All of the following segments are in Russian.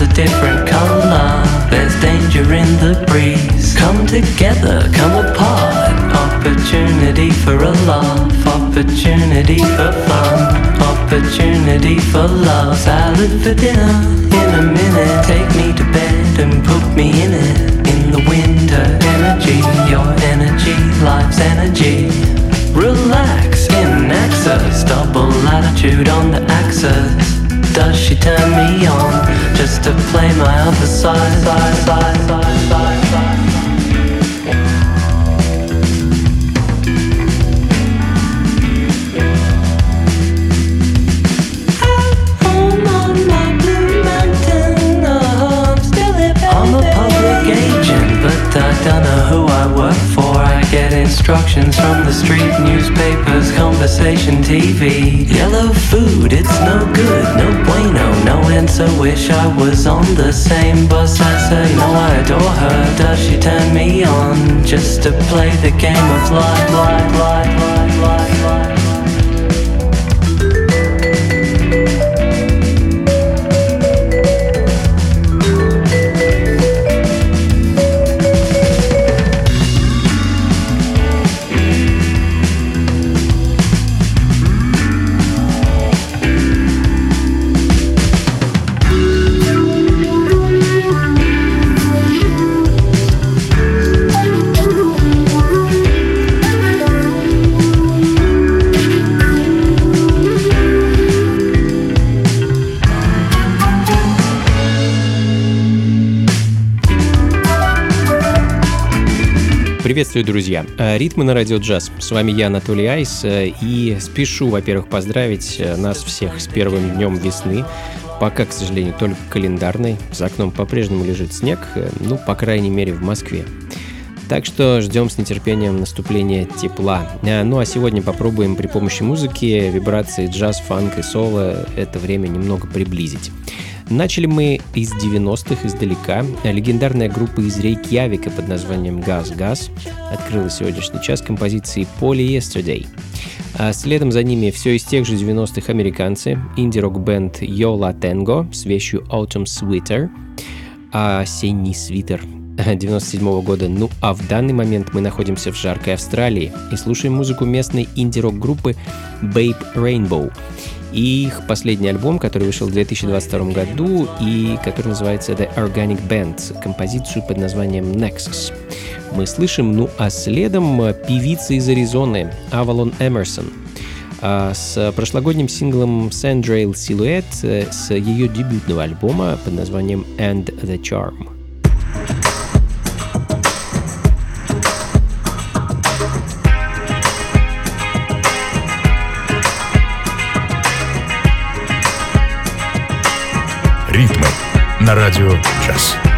positive. Instructions from the street newspapers, conversation TV. Yellow food, it's no good, no bueno, no answer. Wish I was on the same bus her. You know I adore her. Does she turn me on just to play the game of life, life, life, life, life, life? Приветствую, друзья! Э, ритмы на радио джаз. С вами я, Анатолий Айс, э, и спешу, во-первых, поздравить э, нас всех с первым днем весны. Пока, к сожалению, только календарный. За окном по-прежнему лежит снег, ну, по крайней мере, в Москве. Так что ждем с нетерпением наступления тепла. Ну а сегодня попробуем при помощи музыки, вибрации джаз, фанк и соло это время немного приблизить. Начали мы из 90-х издалека. Легендарная группа из Рейкьявика под названием «Газ Газ» открыла сегодняшний час композиции «Poly Yesterday». А следом за ними все из тех же 90-х американцы, инди-рок-бенд Yola Tango с вещью Autumn Sweater, а осенний свитер 97 -го года. Ну а в данный момент мы находимся в жаркой Австралии и слушаем музыку местной инди-рок группы Babe Rainbow и их последний альбом, который вышел в 2022 году и который называется The Organic Band, композицию под названием Nexus. Мы слышим, ну а следом певица из Аризоны Авалон Эмерсон с прошлогодним синглом Sandrail Silhouette с ее дебютного альбома под названием And the Charm. на радио «Час».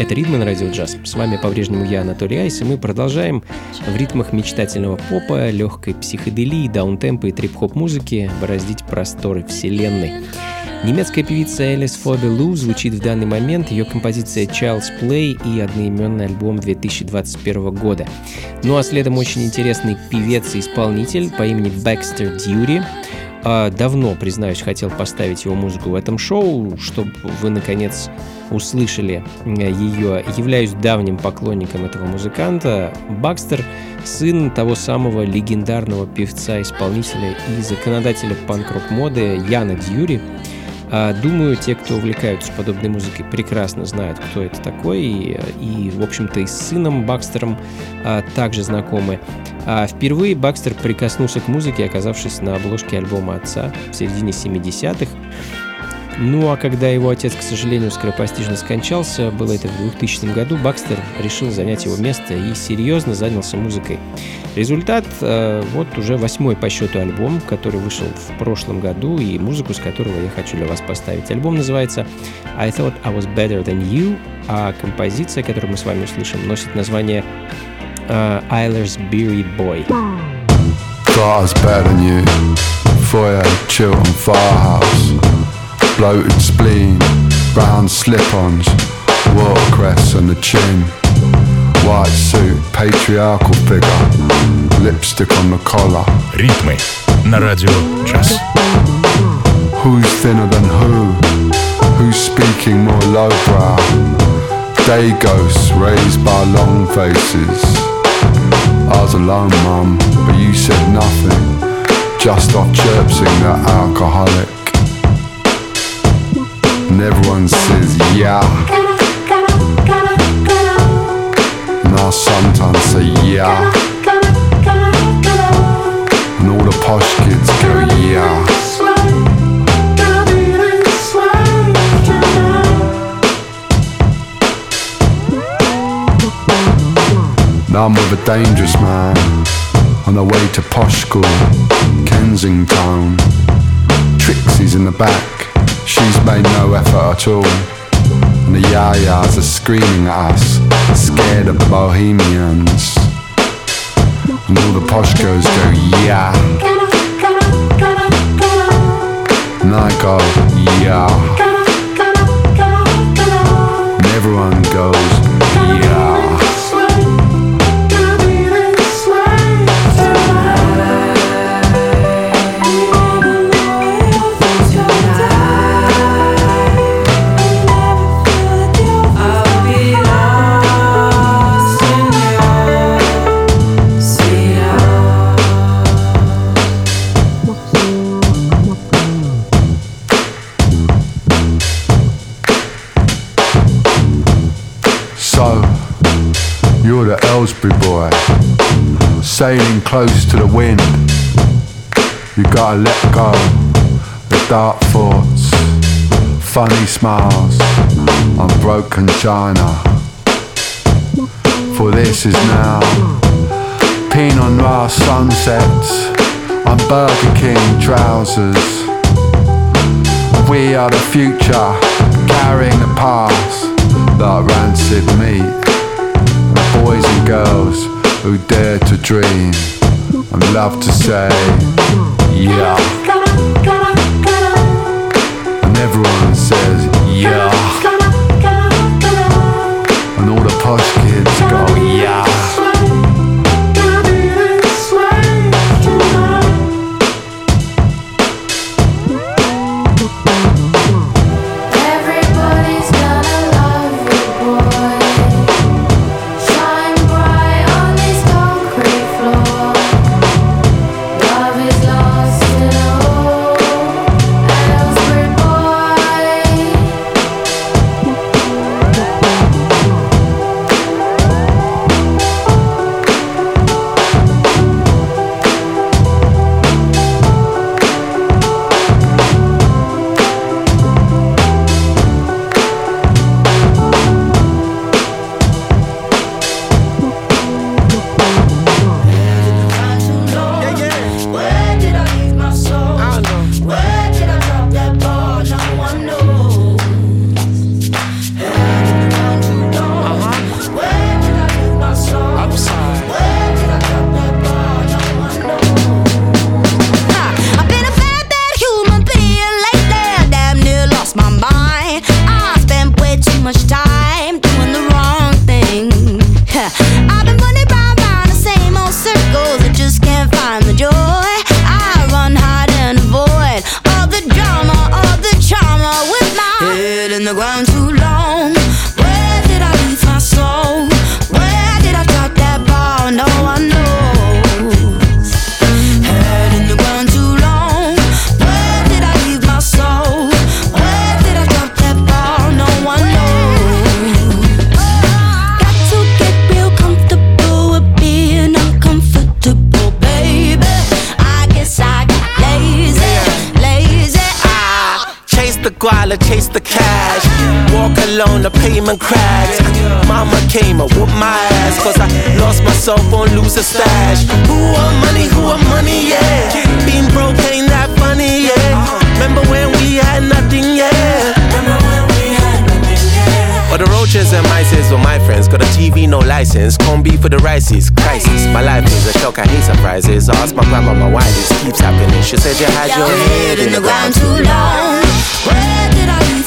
Это «Ритмы на радио джаз». С вами по-прежнему я, Анатолий Айс, и мы продолжаем в ритмах мечтательного попа, легкой психоделии, даунтемпа и трип-хоп музыки бороздить просторы вселенной. Немецкая певица Элис Фобе Лу звучит в данный момент, ее композиция Child's Play и одноименный альбом 2021 года. Ну а следом очень интересный певец и исполнитель по имени Бэкстер Дьюри, давно, признаюсь, хотел поставить его музыку в этом шоу, чтобы вы, наконец, услышали ее. Являюсь давним поклонником этого музыканта. Бакстер — сын того самого легендарного певца-исполнителя и законодателя панк-рок моды Яна Дьюри. А, думаю, те, кто увлекаются подобной музыкой, прекрасно знают, кто это такой, и, и в общем-то, и с сыном Бакстером а, также знакомы. А впервые Бакстер прикоснулся к музыке, оказавшись на обложке альбома отца в середине 70-х. Ну а когда его отец, к сожалению, скоропостижно скончался, было это в 2000 году, Бакстер решил занять его место и серьезно занялся музыкой. Результат э, вот уже восьмой по счету альбом, который вышел в прошлом году и музыку, с которого я хочу для вас поставить. Альбом называется I Thought I Was Better Than You, а композиция, которую мы с вами услышим, носит название Eilers Beery Boy. Thought I was better than you, foyer, chill on firehouse. bloated spleen, brown slip-ons, watercress on the chin, white suit, patriarchal figure, lipstick on the collar. Ритмы на радио джаз. Who's thinner than who? Who's speaking more lowbrow? Day ghosts raised by long faces. I was alone, mum, but you said nothing. Just off chirping that alcoholic and everyone says yeah. And I sometimes say yeah. And all the posh kids go yeah. Now I'm with a dangerous man on the way to posh school, Kensington. Trixie's in the back She's made no effort at all. And the yayas are screaming at us, scared of the bohemians. And all the posh girls go, yeah. And I go, yeah. And everyone goes, sailing close to the wind. You gotta let go, let dark thoughts, funny smiles on broken china. For this is now Pinot Noir sunsets on Burger King trousers. We are the future, carrying the past that rancid meat. Boys and girls who dare to dream and love to say, yeah. And everyone says, yeah. And all the posh kids go, yeah. cracks. Mama came and whooped my ass, cause I lost myself on loser stash. Who want money? Who want money? Yeah. Being broke ain't that funny, yeah. Remember when we had nothing, yeah. Or the roaches and mices were my friends. Got a TV, no license. Can't be for the rices. Crisis. My life is a shock. I hate surprises. I asked my grandma my wife, this keeps happening. She said you had your, your head, head in the ground too long. Where did I?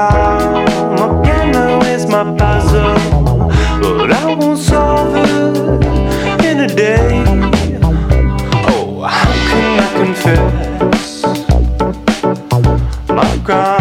My piano is my puzzle, but I won't solve it in a day. Oh, how can I confess my crime?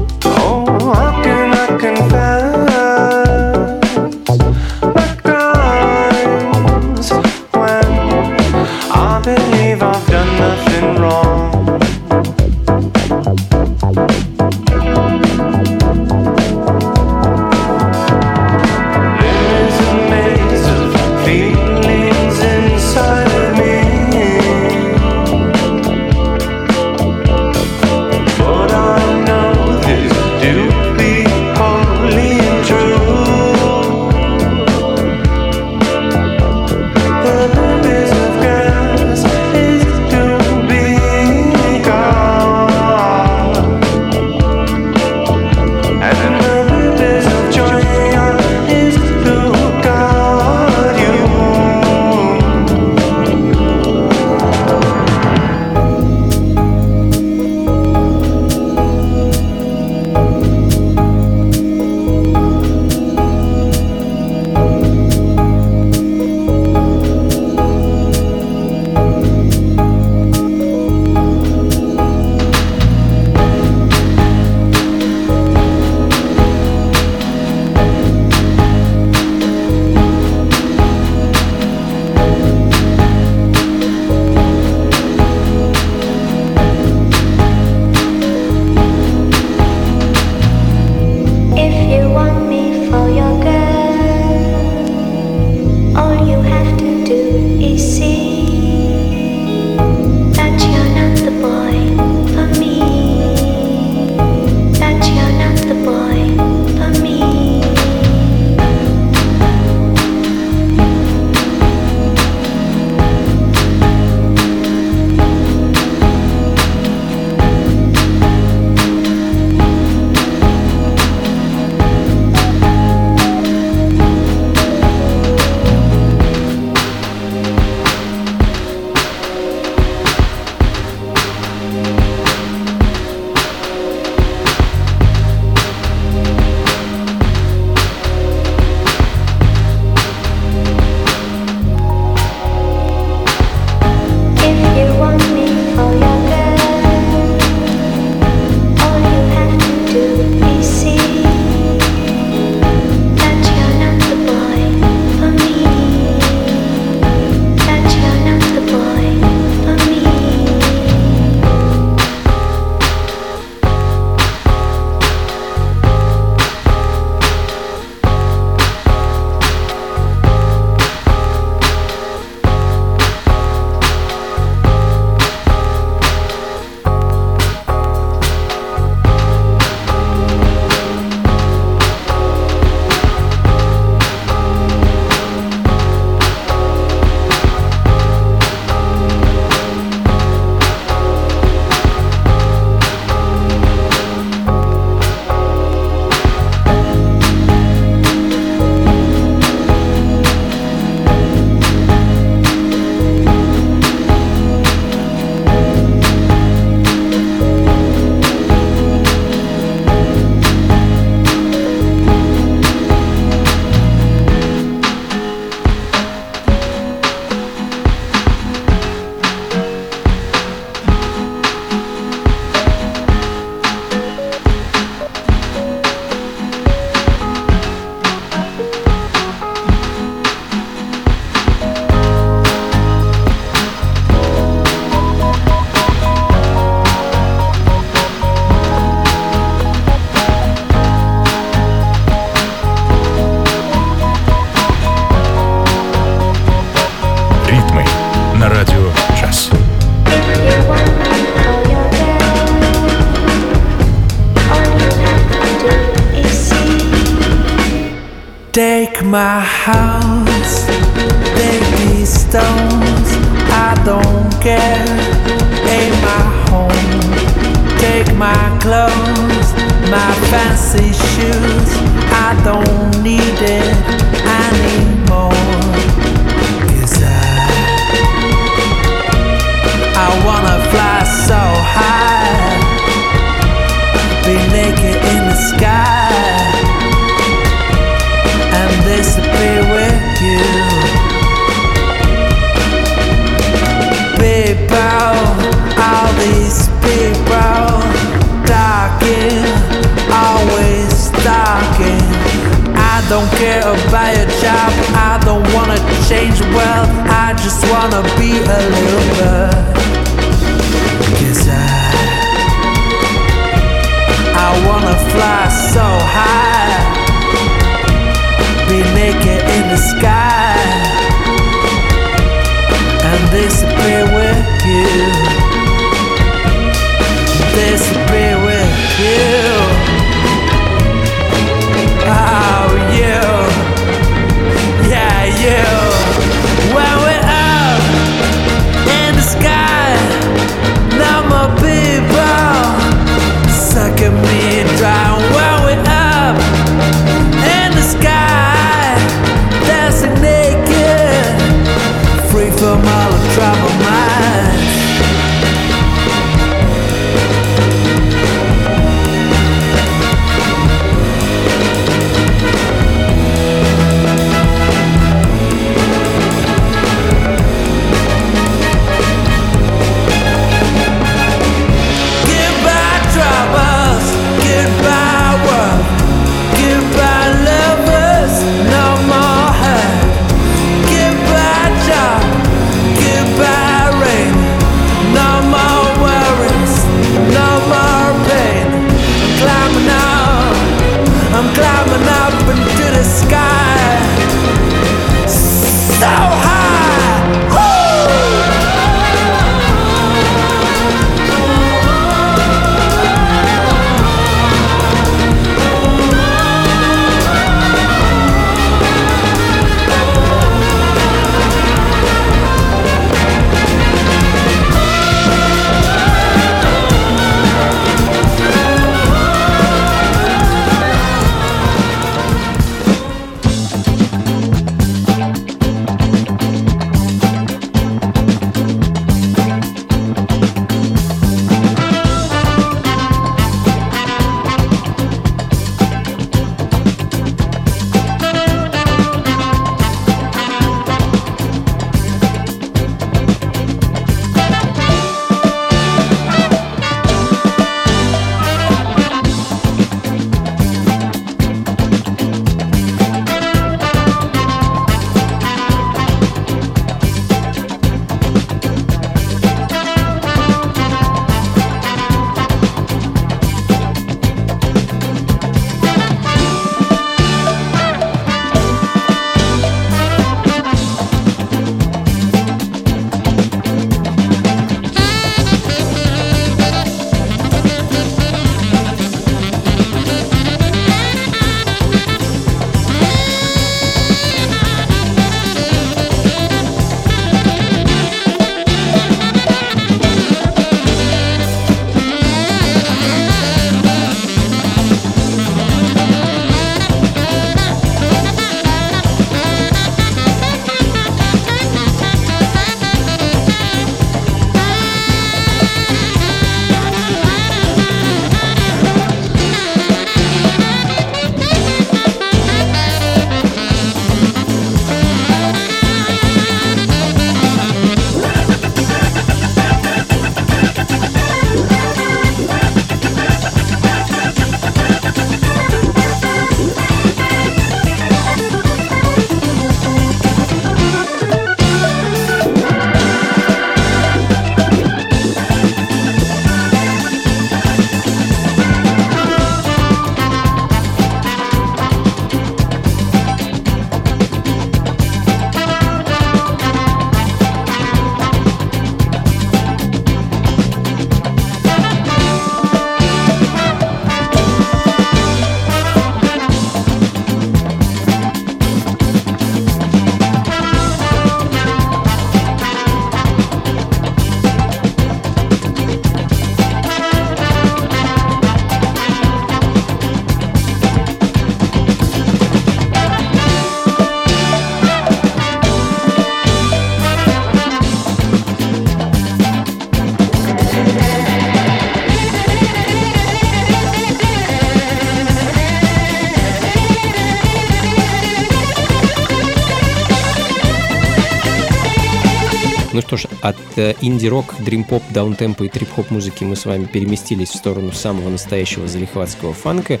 Инди-рок, дрим-поп, даунтемпа и трип-хоп музыки мы с вами переместились в сторону самого настоящего залихватского фанка.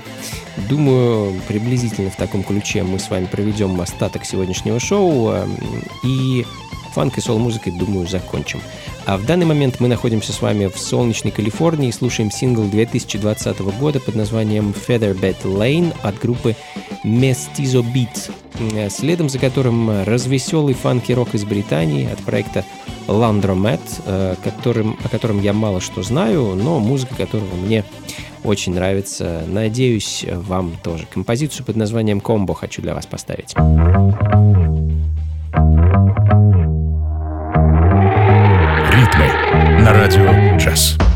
Думаю, приблизительно в таком ключе мы с вами проведем остаток сегодняшнего шоу. Э, и фанк и сол-музыкой, думаю, закончим. А в данный момент мы находимся с вами в солнечной Калифорнии и слушаем сингл 2020 года под названием Featherbed Lane от группы Mestizo Beats, следом за которым развеселый фанки-рок из Британии от проекта Landromat, э, которым, о котором я мало что знаю, но музыка которого мне очень нравится. Надеюсь, вам тоже. Композицию под названием «Комбо» хочу для вас поставить. На радио «Джаз».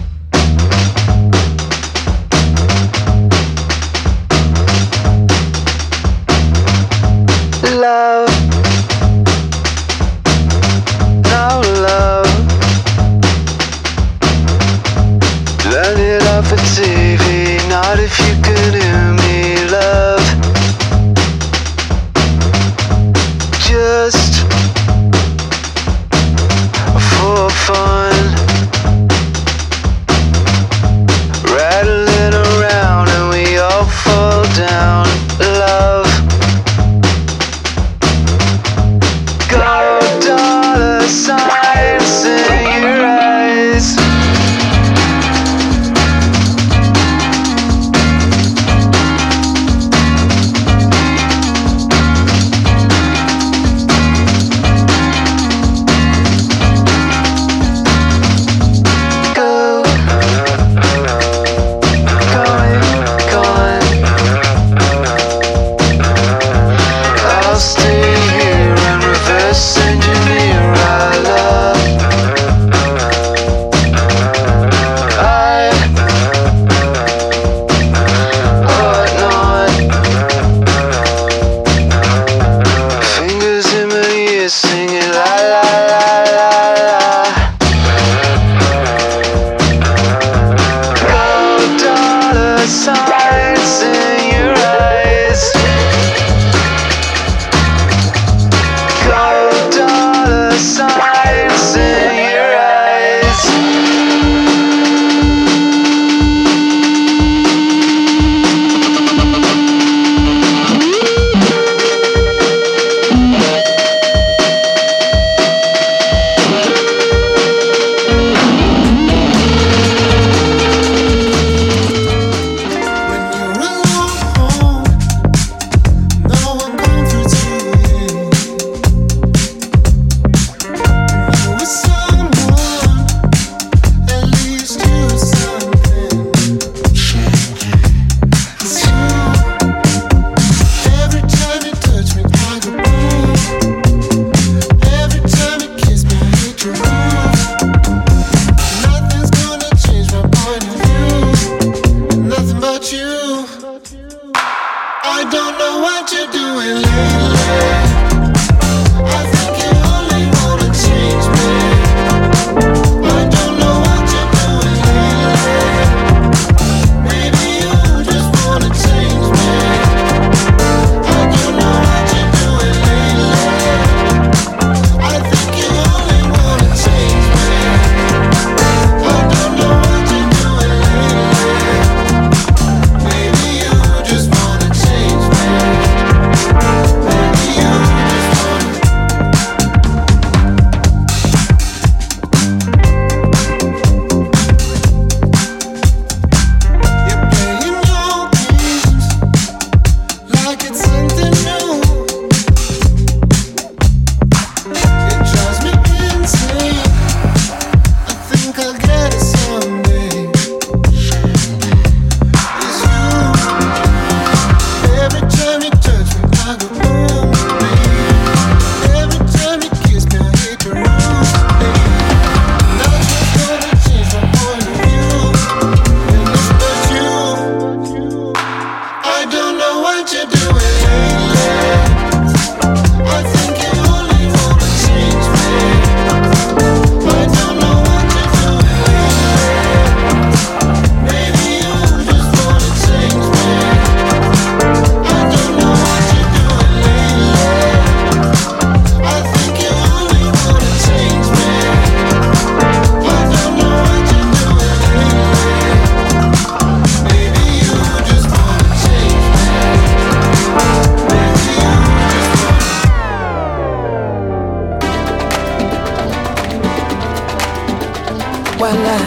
voila.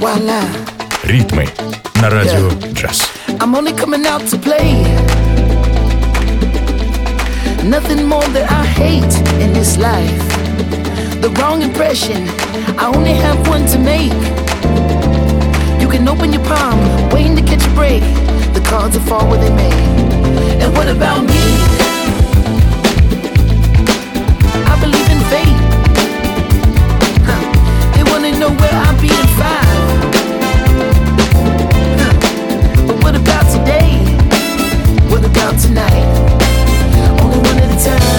Voila. Ритмы на радио yeah. джаз. I'm only coming out to play. Nothing more that I hate in this life. The wrong impression. I only have one to make. You can open your palm, waiting to catch a break. The cards are fall where they may. And what about me? I believe in fate. Huh. They wanna know where I'll be in five. Huh. But what about today? What about tonight? Only one at a time.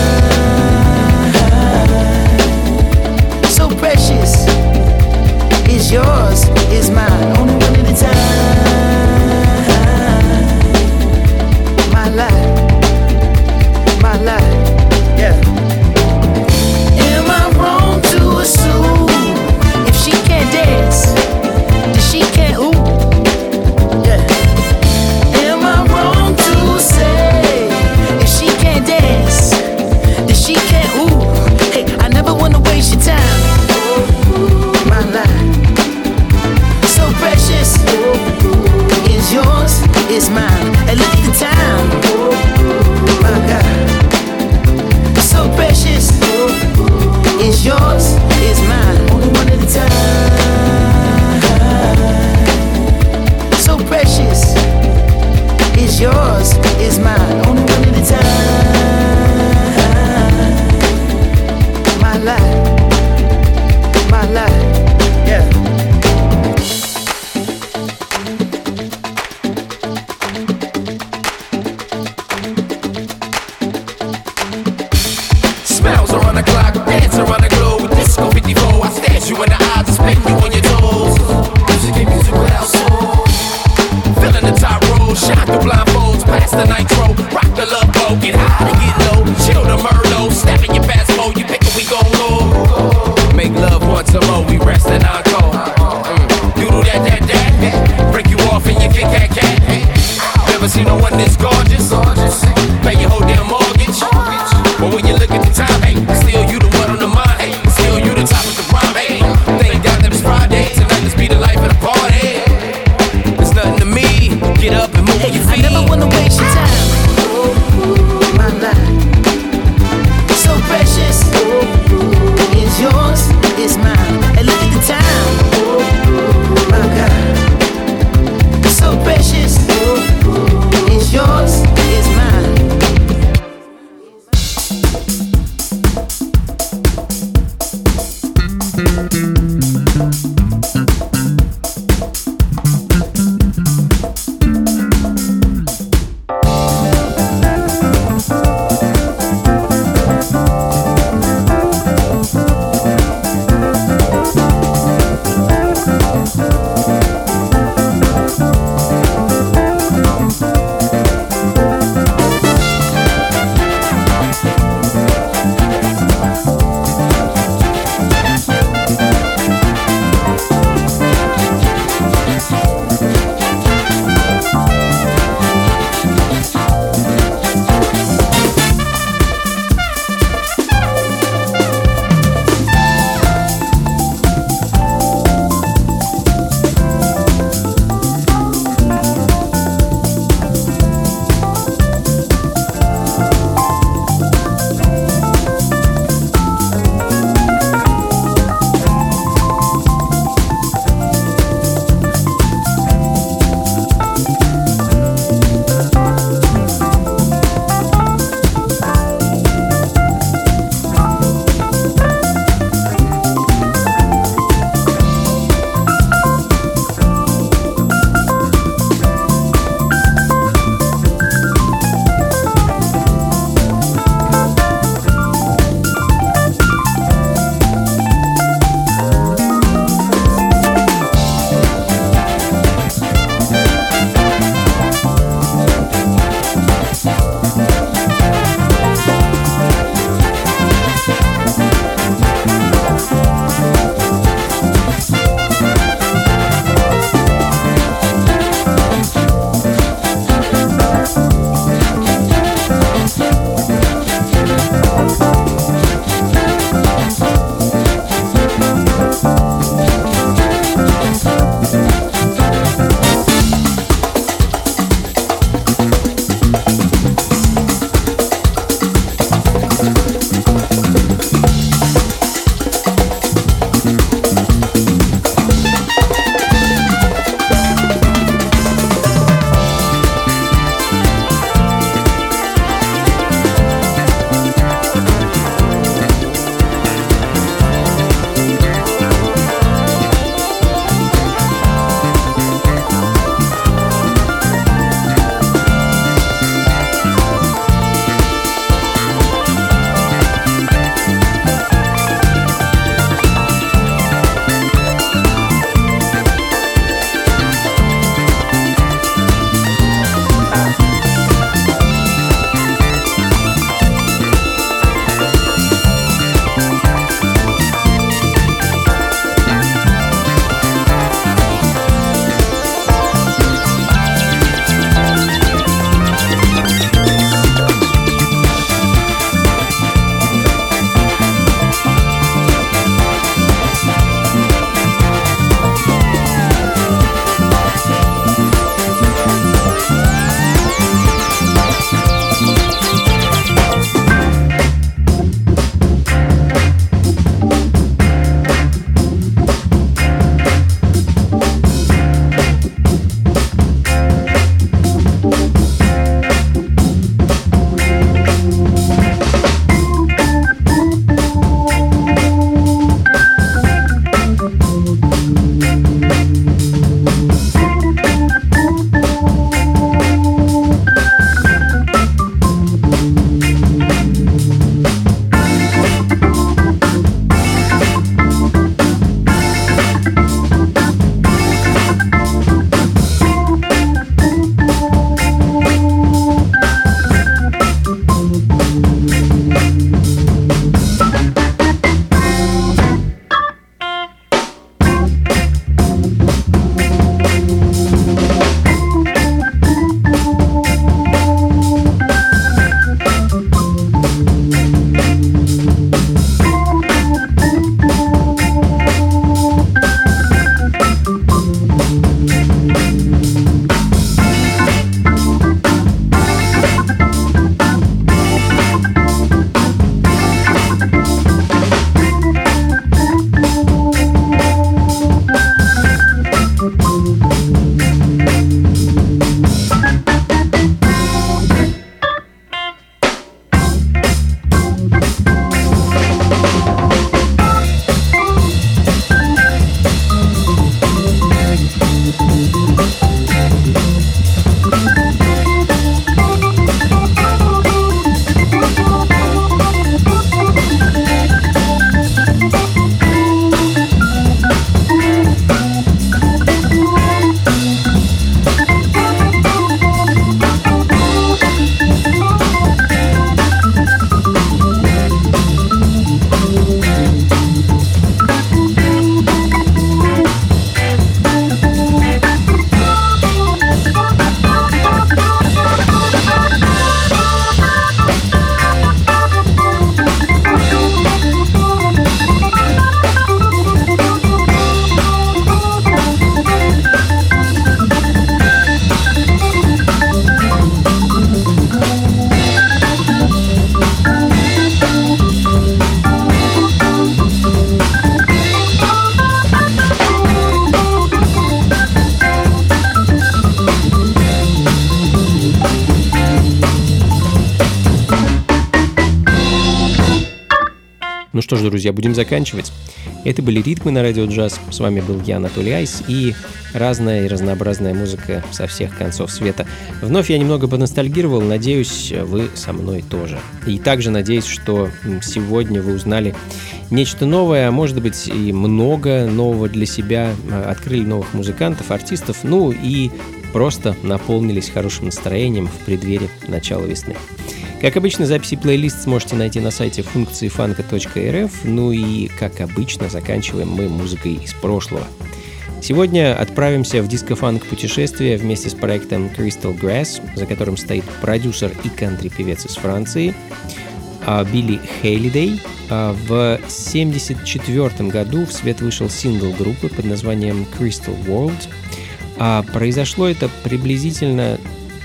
So precious is yours, is mine. Only one at a time. back. Что ж, друзья, будем заканчивать. Это были «Ритмы» на радио джаз. С вами был я, Анатолий Айс, и разная и разнообразная музыка со всех концов света. Вновь я немного поностальгировал, надеюсь, вы со мной тоже. И также надеюсь, что сегодня вы узнали нечто новое, а может быть и много нового для себя, открыли новых музыкантов, артистов, ну и просто наполнились хорошим настроением в преддверии начала весны. Как обычно, записи плейлист сможете найти на сайте функции фанка.рф, ну и, как обычно, заканчиваем мы музыкой из прошлого. Сегодня отправимся в диско-фанк путешествие вместе с проектом Crystal Grass, за которым стоит продюсер и кантри-певец из Франции а, Билли Хейлидей. А, в 1974 году в свет вышел сингл группы под названием Crystal World. А произошло это приблизительно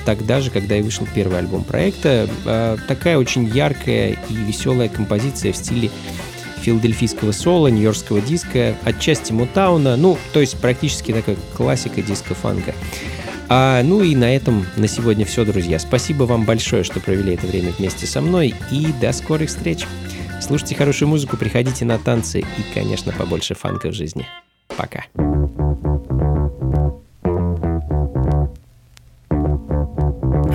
тогда же, когда и вышел первый альбом проекта. А, такая очень яркая и веселая композиция в стиле филадельфийского соло, нью-йоркского диска, отчасти Мутауна, ну, то есть практически такая классика диска-фанка. А, ну и на этом на сегодня все, друзья. Спасибо вам большое, что провели это время вместе со мной, и до скорых встреч. Слушайте хорошую музыку, приходите на танцы и, конечно, побольше фанка в жизни. Пока.